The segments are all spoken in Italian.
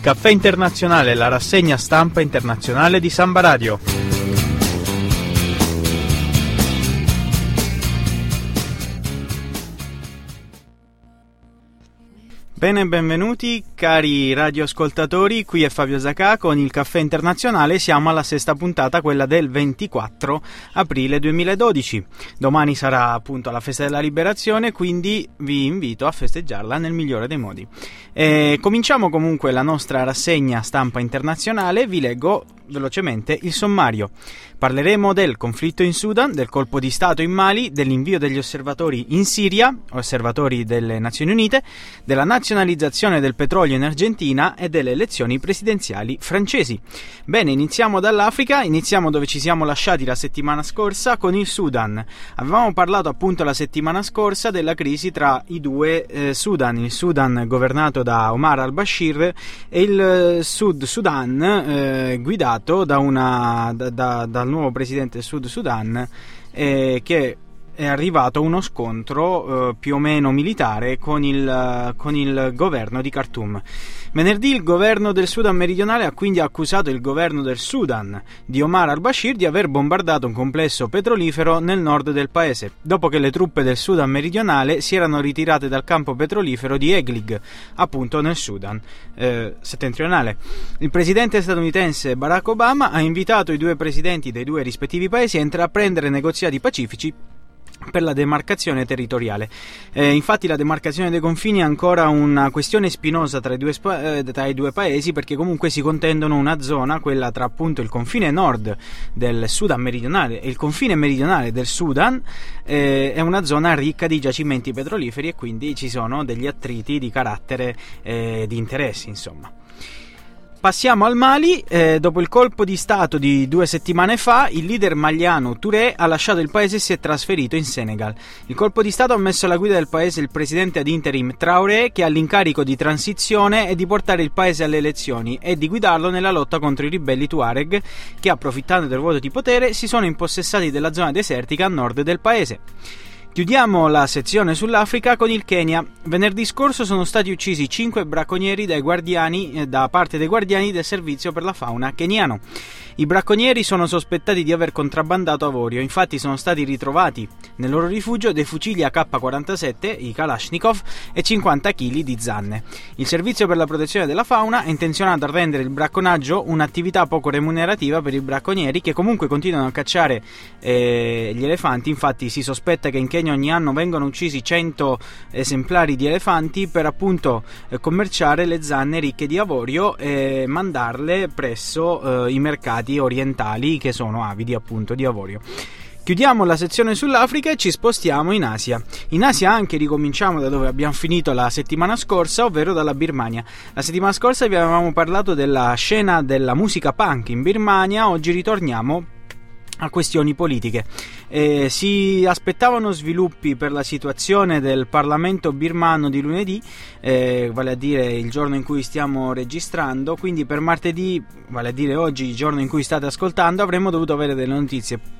il caffè internazionale, la rassegna stampa internazionale di Samba Radio. Bene, benvenuti cari radioascoltatori, qui è Fabio Zacà con il Caffè Internazionale, siamo alla sesta puntata, quella del 24 aprile 2012. Domani sarà appunto la festa della liberazione, quindi vi invito a festeggiarla nel migliore dei modi. E cominciamo comunque la nostra rassegna stampa internazionale, vi leggo velocemente il sommario. Parleremo del conflitto in Sudan, del colpo di Stato in Mali, dell'invio degli osservatori in Siria, osservatori delle Nazioni Unite, della nazionalizzazione del petrolio in Argentina e delle elezioni presidenziali francesi. Bene, iniziamo dall'Africa, iniziamo dove ci siamo lasciati la settimana scorsa con il Sudan. Avevamo parlato appunto la settimana scorsa della crisi tra i due eh, Sudan, il Sudan governato da Omar al-Bashir e il eh, Sud Sudan eh, guidato da una, da, da, dal nuovo presidente del Sud Sudan eh, che è arrivato uno scontro eh, più o meno militare con il, con il, governo di Khartoum. Venerdì il governo del Sudan meridionale ha quindi accusato il governo del Sudan di Omar al-Bashir di aver bombardato un complesso petrolifero nel nord del paese, dopo che le truppe del Sudan meridionale si erano ritirate dal campo petrolifero di Eglig, appunto nel Sudan eh, settentrionale. Il presidente statunitense Barack Obama ha invitato i due presidenti dei due rispettivi paesi a intraprendere negoziati pacifici per la demarcazione territoriale. Eh, infatti la demarcazione dei confini è ancora una questione spinosa tra i, due, eh, tra i, due, paesi perché comunque si contendono una zona, quella tra appunto il confine nord del Sudan meridionale e il confine meridionale del Sudan, eh, è una zona ricca di giacimenti petroliferi e quindi ci sono degli attriti di carattere eh, di interessi, insomma. Passiamo al Mali, eh, dopo il colpo di Stato di due settimane fa, il leader maliano Touré ha lasciato il paese e si è trasferito in Senegal. Il colpo di Stato ha messo alla guida del paese il presidente ad interim Traoré, che ha l'incarico di transizione e di portare il paese alle elezioni e di guidarlo nella lotta contro i ribelli Tuareg, che approfittando del vuoto di potere si sono impossessati della zona desertica a nord del paese. Chiudiamo la sezione sull'Africa con il Kenya. Venerdì scorso sono stati uccisi 5 bracconieri eh, da parte dei guardiani del servizio per la fauna keniano. I bracconieri sono sospettati di aver contrabbandato avorio, infatti sono stati ritrovati nel loro rifugio dei fucili AK-47, i Kalashnikov, e 50 kg di zanne. Il servizio per la protezione della fauna è intenzionato a rendere il bracconaggio un'attività poco remunerativa per i bracconieri che comunque continuano a cacciare eh, gli elefanti, infatti si sospetta che in Kenya ogni anno vengano uccisi 100 esemplari di elefanti per appunto eh, commerciare le zanne ricche di avorio e mandarle presso eh, i mercati stati orientali che sono avidi appunto di avorio. Chiudiamo la sezione sull'Africa e ci spostiamo in Asia. In Asia anche ricominciamo da dove abbiamo finito la settimana scorsa, ovvero dalla Birmania. La settimana scorsa vi avevamo parlato della scena della musica punk in Birmania, oggi ritorniamo a questioni politiche. Eh, si aspettavano sviluppi per la situazione del Parlamento birmano di lunedì, eh, vale a dire il giorno in cui stiamo registrando, quindi per martedì, vale a dire oggi, il giorno in cui state ascoltando, avremmo dovuto avere delle notizie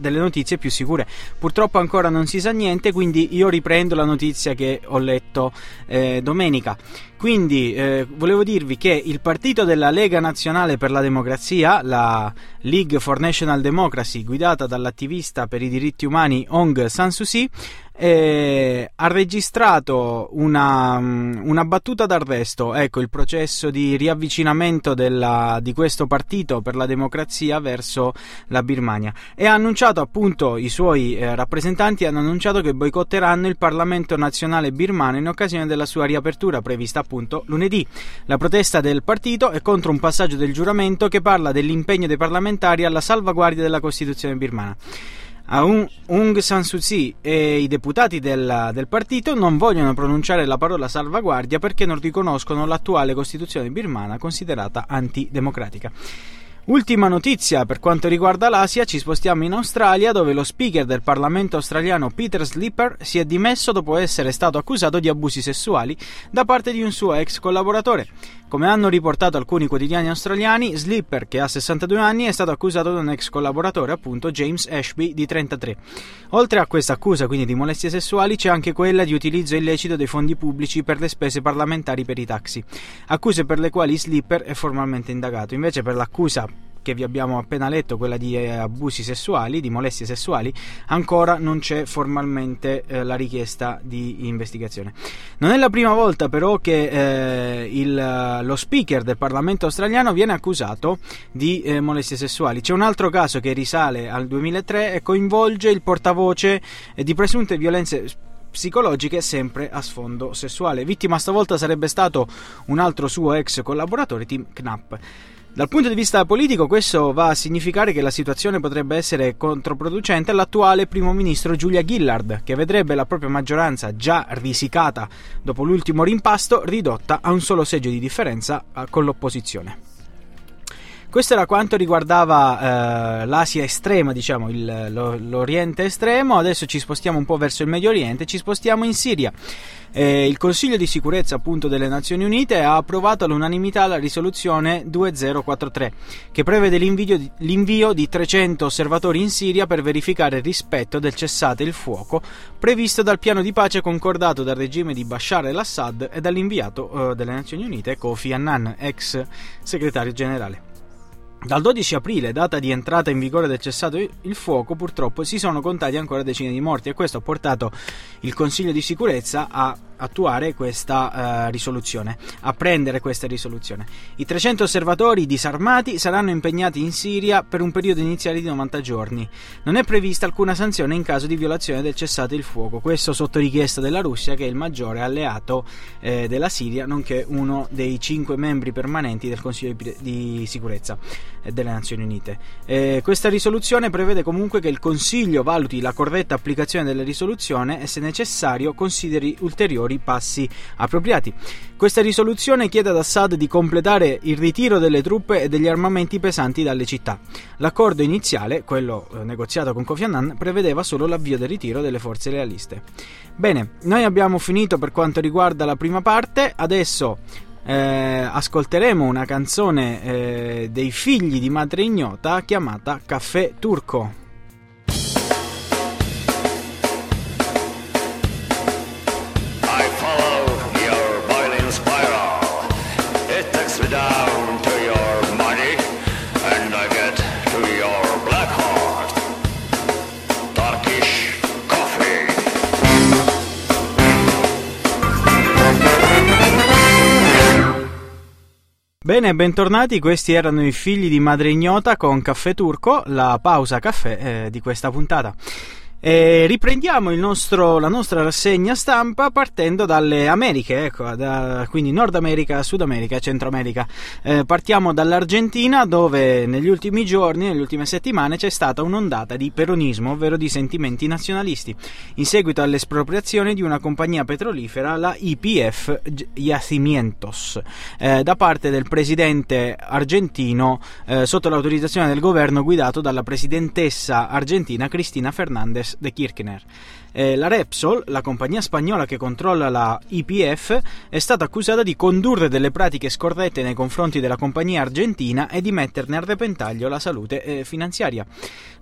delle notizie più sicure. Purtroppo ancora non si sa niente, quindi io riprendo la notizia che ho letto eh, domenica. Quindi eh, volevo dirvi che il partito della Lega Nazionale per la Democrazia, la League for National Democracy, guidata dall'attivista per i diritti umani Aung San Suu Kyi, eh, ha registrato una, una, battuta d'arresto, ecco il processo di riavvicinamento della, di questo partito per la democrazia verso la Birmania e ha annunciato appunto i suoi eh, rappresentanti hanno annunciato che boicotteranno il Parlamento nazionale birmano in occasione della sua riapertura prevista appunto lunedì. La protesta del partito è contro un passaggio del giuramento che parla dell'impegno dei parlamentari alla salvaguardia della Costituzione birmana. Aung San Suu Kyi e i deputati del, del, partito non vogliono pronunciare la parola salvaguardia perché non riconoscono l'attuale Costituzione birmana considerata antidemocratica. Ultima notizia per quanto riguarda l'Asia, ci spostiamo in Australia dove lo speaker del Parlamento australiano Peter Slipper si è dimesso dopo essere stato accusato di abusi sessuali da parte di un suo ex collaboratore. Come hanno riportato alcuni quotidiani australiani, Slipper, che ha 62 anni, è stato accusato da un ex collaboratore, appunto James Ashby, di 33. Oltre a questa accusa, quindi di molestie sessuali, c'è anche quella di utilizzo illecito dei fondi pubblici per le spese parlamentari per i taxi, accuse per le quali Slipper è formalmente indagato. Invece per l'accusa che vi abbiamo appena letto, quella di eh, abusi sessuali, di molestie sessuali, ancora non c'è formalmente eh, la richiesta di investigazione. Non è la prima volta però che eh, il, lo speaker del Parlamento australiano viene accusato di eh, molestie sessuali. C'è un altro caso che risale al 2003 e coinvolge il portavoce eh, di presunte violenze psicologiche sempre a sfondo sessuale. Vittima stavolta sarebbe stato un altro suo ex collaboratore, Tim Knapp. Dal punto di vista politico questo va a significare che la situazione potrebbe essere controproducente all'attuale primo ministro Julia Gillard, che vedrebbe la propria maggioranza già risicata dopo l'ultimo rimpasto ridotta a un solo seggio di differenza eh, con l'opposizione. Questo era quanto riguardava eh, l'Asia estrema, diciamo, il, lo, l'Oriente estremo. Adesso ci spostiamo un po' verso il Medio Oriente, ci spostiamo in Siria. Eh, il Consiglio di sicurezza appunto delle Nazioni Unite ha approvato all'unanimità la risoluzione 2043 che prevede l'invio di, l'invio di 300 osservatori in Siria per verificare il rispetto del cessate il fuoco previsto dal piano di pace concordato dal regime di Bashar el-Assad e dall'inviato eh, delle Nazioni Unite Kofi Annan, ex segretario generale. Dal 12 aprile, data di entrata in vigore del cessato il fuoco, purtroppo si sono contati ancora decine di morti e questo ha portato il Consiglio di sicurezza a attuare questa uh, risoluzione, a prendere questa risoluzione. I 300 osservatori disarmati saranno impegnati in Siria per un periodo iniziale di 90 giorni. Non è prevista alcuna sanzione in caso di violazione del cessate il fuoco, questo sotto richiesta della Russia che è il maggiore alleato eh, della Siria, nonché uno dei cinque membri permanenti del Consiglio di, di sicurezza eh, delle Nazioni Unite. Eh, questa risoluzione prevede comunque che il Consiglio valuti la corretta applicazione della risoluzione e se necessario consideri ulteriori ulteriori passi appropriati. Questa risoluzione chiede ad Assad di completare il ritiro delle truppe e degli armamenti pesanti dalle città. L'accordo iniziale, quello eh, negoziato con Kofi Annan, prevedeva solo l'avvio del ritiro delle forze lealiste. Bene, noi abbiamo finito per quanto riguarda la prima parte, adesso eh, ascolteremo una canzone eh, dei figli di madre ignota chiamata Caffè Turco. Bene, bentornati, questi erano i figli di Madre Ignota con Caffè Turco, la pausa caffè eh, di questa puntata. E riprendiamo nostro, la nostra rassegna stampa partendo dalle Americhe, ecco, da, quindi Nord America, Sud America Centro America. Eh, partiamo dall'Argentina dove negli ultimi giorni, nelle ultime settimane c'è stata un'ondata di peronismo, ovvero di sentimenti nazionalisti, in seguito all'espropriazione di una compagnia petrolifera, la IPF Yacimientos, eh, da parte del presidente argentino eh, sotto l'autorizzazione del governo guidato dalla presidentessa argentina Cristina Fernandez de Kirchner. Eh, la Repsol, la compagnia spagnola che controlla la IPF, è stata accusata di condurre delle pratiche scorrette nei confronti della compagnia argentina e di metterne a repentaglio la salute eh, finanziaria.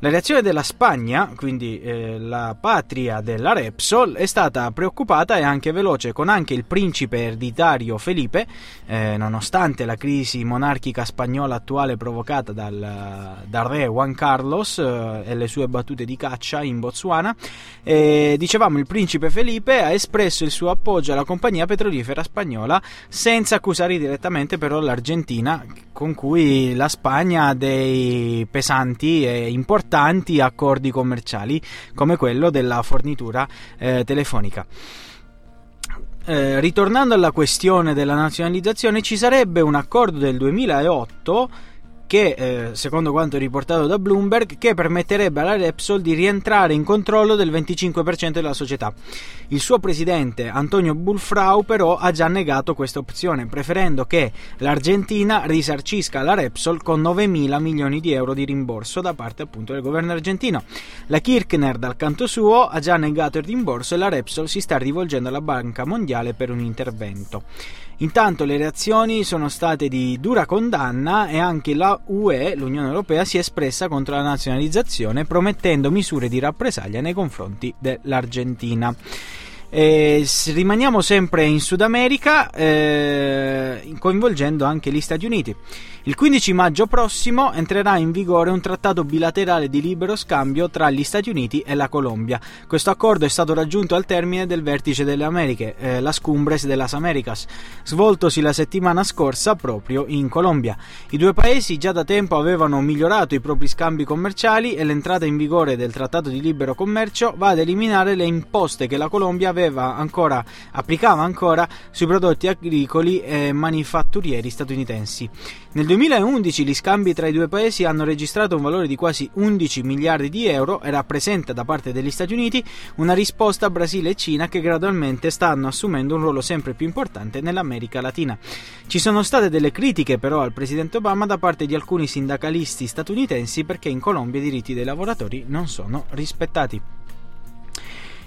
La reazione della Spagna, quindi eh, la patria della Repsol, è stata preoccupata e anche veloce, con anche il principe ereditario Felipe, eh, nonostante la crisi monarchica spagnola attuale provocata dal, dal re Juan Carlos eh, e le sue battute di caccia in Botswana, eh, dicevamo il principe Felipe ha espresso il suo appoggio alla compagnia petrolifera spagnola senza accusare direttamente però l'Argentina con cui la Spagna ha dei pesanti e importanti accordi commerciali come quello della fornitura eh, telefonica. Eh, ritornando alla questione della nazionalizzazione, ci sarebbe un accordo del 2008 che, eh, secondo quanto riportato da Bloomberg, che permetterebbe alla Repsol di rientrare in controllo del 25% della società. Il suo presidente, Antonio Bulfrau, però ha già negato questa opzione, preferendo che l'Argentina risarcisca la Repsol con 9 mila milioni di euro di rimborso da parte appunto del governo argentino. La Kirchner, dal canto suo, ha già negato il rimborso e la Repsol si sta rivolgendo alla Banca Mondiale per un intervento. Intanto le reazioni sono state di dura condanna e anche la UE, l'Unione Europea, si è espressa contro la nazionalizzazione promettendo misure di rappresaglia nei confronti dell'Argentina. Eh, rimaniamo sempre in Sud America, eh, coinvolgendo anche gli Stati Uniti. Il 15 maggio prossimo entrerà in vigore un trattato bilaterale di libero scambio tra gli Stati Uniti e la Colombia. Questo accordo è stato raggiunto al termine del vertice delle Americhe, eh, la Scumbres de las Americas, svoltosi la settimana scorsa proprio in Colombia. I due paesi già da tempo avevano migliorato i propri scambi commerciali e l'entrata in vigore del trattato di libero commercio va ad eliminare le imposte che la Colombia ancora, applicava ancora sui prodotti agricoli e manifatturieri statunitensi. Nel 2011 gli scambi tra i due paesi hanno registrato un valore di quasi 11 miliardi di euro e rappresenta da parte degli Stati Uniti una risposta a Brasile e Cina che gradualmente stanno assumendo un ruolo sempre più importante nell'America Latina. Ci sono state delle critiche però al presidente Obama da parte di alcuni sindacalisti statunitensi perché in Colombia i diritti dei lavoratori non sono rispettati.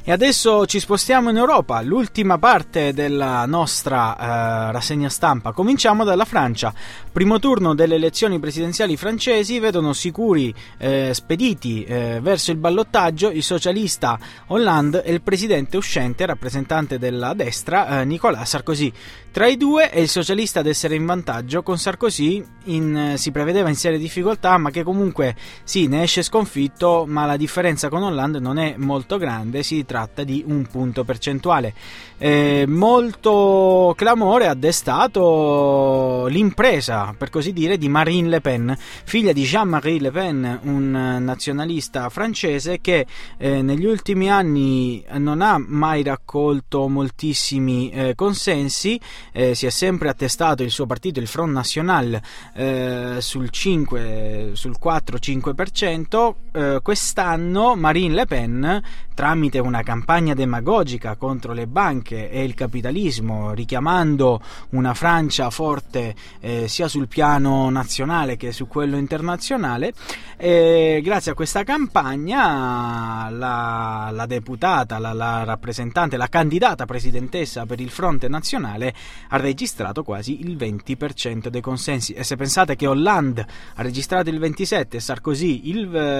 E adesso ci spostiamo in Europa, l'ultima parte della nostra eh, rassegna stampa. Cominciamo dalla Francia. Primo turno delle elezioni presidenziali francesi vedono sicuri eh, spediti eh, verso il ballottaggio il socialista Hollande e il presidente uscente, rappresentante della destra, eh, Nicolas Sarkozy. Tra i due è il socialista ad essere in vantaggio, con Sarkozy in, eh, si prevedeva in serie difficoltà, ma che comunque sì, ne esce sconfitto, ma la differenza con Hollande non è molto grande, si tratta di un punto percentuale. Eh, molto clamore ha destato l'impresa, per così dire, di Marine Le Pen, figlia di Jean-Marie Le Pen, un nazionalista francese che eh, negli ultimi anni non ha mai raccolto moltissimi eh, consensi, eh, si è sempre attestato il suo partito, il Front National, eh, sul, 5, sul 4-5%. Eh, quest'anno Marine Le Pen, tramite una campagna demagogica contro le banche, e il capitalismo, richiamando una Francia forte eh, sia sul piano nazionale che su quello internazionale. E grazie a questa campagna la, la deputata, la, la, rappresentante, la candidata presidentessa per il fronte nazionale ha registrato quasi il 20% dei consensi. E se pensate che Hollande ha registrato il 27% e Sarkozy il,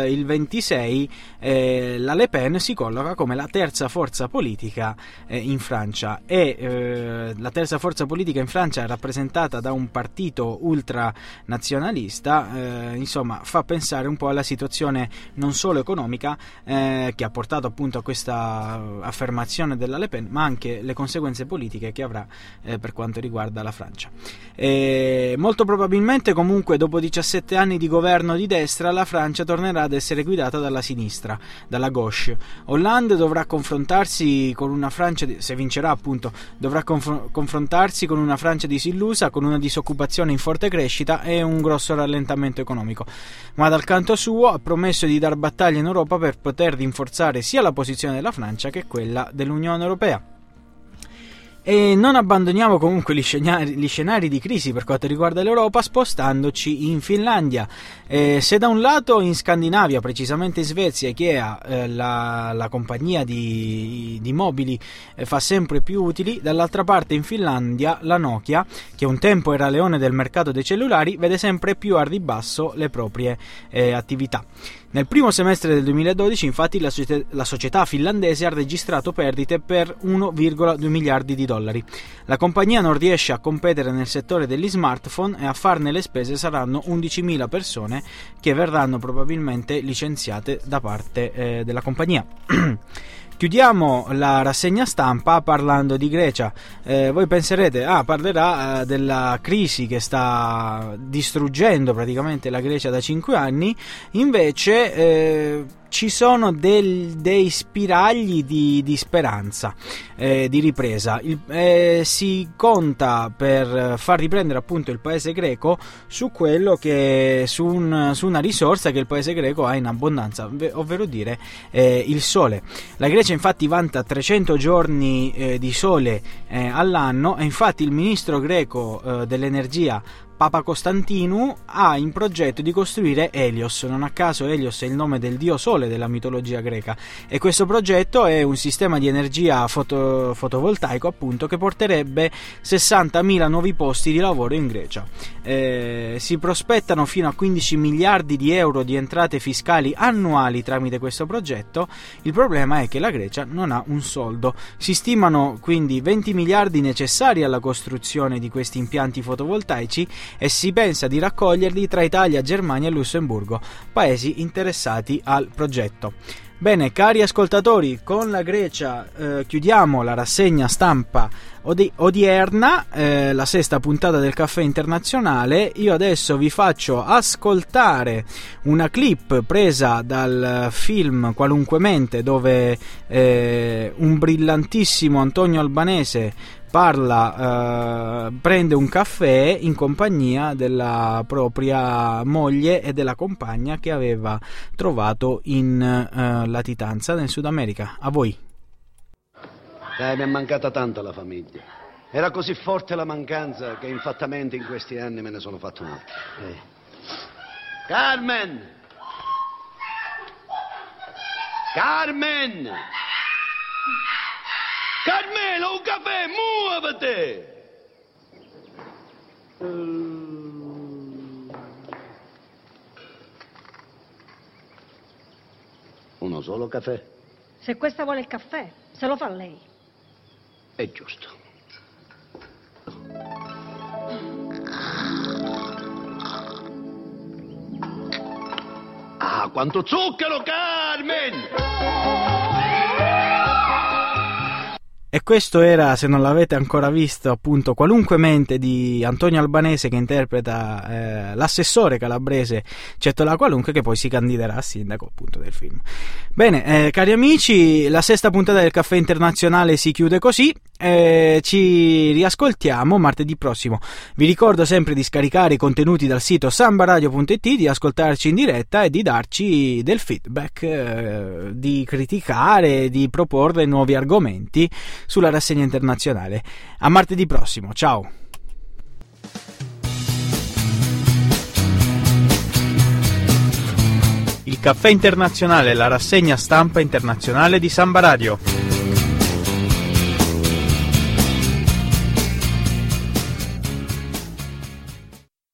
il 26%, eh, la Le Pen si colloca come la terza forza politica eh, in Francia Francia e eh, la terza forza politica in Francia è rappresentata da un partito ultranazionalista, eh, insomma fa pensare un po' alla situazione non solo economica eh, che ha portato appunto a questa affermazione della Le Pen, ma anche le conseguenze politiche che avrà eh, per quanto riguarda la Francia. E molto probabilmente comunque dopo 17 anni di governo di destra la Francia tornerà ad essere guidata dalla sinistra, dalla gauche. Hollande dovrà confrontarsi con una Francia, se vincerà appunto dovrà conf- confrontarsi con una Francia disillusa, con una disoccupazione in forte crescita e un grosso rallentamento economico. Ma dal canto suo ha promesso di dar battaglia in Europa per poter rinforzare sia la posizione della Francia che quella dell'Unione Europea. E non abbandoniamo comunque gli scenari, gli scenari, di crisi per quanto riguarda l'Europa spostandoci in Finlandia. Eh, se da un lato in Scandinavia, precisamente in Svezia, Ikea, eh, la, la, compagnia di, di mobili eh, fa sempre più utili, dall'altra parte in Finlandia la Nokia, che un tempo era leone del mercato dei cellulari, vede sempre più a ribasso le proprie eh, attività. Nel primo semestre del 2012, infatti, la, società, la società finlandese ha registrato perdite per 1,2 miliardi di dollari. La compagnia non riesce a competere nel settore degli smartphone e a farne le spese saranno 11.000 persone che verranno probabilmente licenziate da parte eh, della compagnia. Chiudiamo la rassegna stampa parlando di Grecia. Eh, voi penserete, ah, parlerà eh, della crisi che sta distruggendo praticamente la Grecia da 5 anni, invece... Eh, ci sono del, dei spiragli di, di speranza, eh, di ripresa. Il, eh, si conta per far riprendere appunto il paese greco su quello che su, un, su una risorsa che il paese greco ha in abbondanza, ovvero dire eh, il sole. La Grecia infatti vanta 300 giorni eh, di sole eh, all'anno e infatti il ministro greco eh, dell'energia Papa Costantinu ha in progetto di costruire Helios, non a caso Helios è il nome del dio sole della mitologia greca e questo progetto è un sistema di energia foto, fotovoltaico appunto che porterebbe 60.000 nuovi posti di lavoro in Grecia. Eh, si prospettano fino a 15 miliardi di euro di entrate fiscali annuali tramite questo progetto, il problema è che la Grecia non ha un soldo. Si stimano quindi 20 miliardi necessari alla costruzione di questi impianti fotovoltaici e si pensa di raccoglierli tra Italia, Germania e Lussemburgo, paesi interessati al progetto. Bene, cari ascoltatori, con la Grecia eh, chiudiamo la rassegna stampa odi- odierna, eh, la sesta puntata del caffè internazionale. Io adesso vi faccio ascoltare una clip presa dal film Qualunque Mente, dove eh, un brillantissimo Antonio Albanese parla, eh, prende un caffè in compagnia della propria moglie e della compagna che aveva trovato in eh, latitanza nel Sud America. A voi. Eh, mi è mancata tanto la famiglia. Era così forte la mancanza che infattamente in questi anni me ne sono fatto un'altra. Eh. Carmen! Carmen! Carmelo, un caffè, muovete! Uno solo caffè? Se questa vuole il caffè, se lo fa lei. È giusto. Ah, quanto zucchero, Carmen! E questo era, se non l'avete ancora visto, appunto Qualunque mente di Antonio Albanese che interpreta eh, l'assessore calabrese Cettola Qualunque che poi si candiderà a sindaco appunto del film. Bene, eh, cari amici, la sesta puntata del Caffè Internazionale si chiude così. Eh, ci riascoltiamo martedì prossimo. Vi ricordo sempre di scaricare i contenuti dal sito sambaradio.it, di ascoltarci in diretta e di darci del feedback, eh, di criticare, di proporre nuovi argomenti sulla rassegna internazionale. A martedì prossimo, ciao! Il caffè internazionale, la rassegna stampa internazionale di Samba Radio.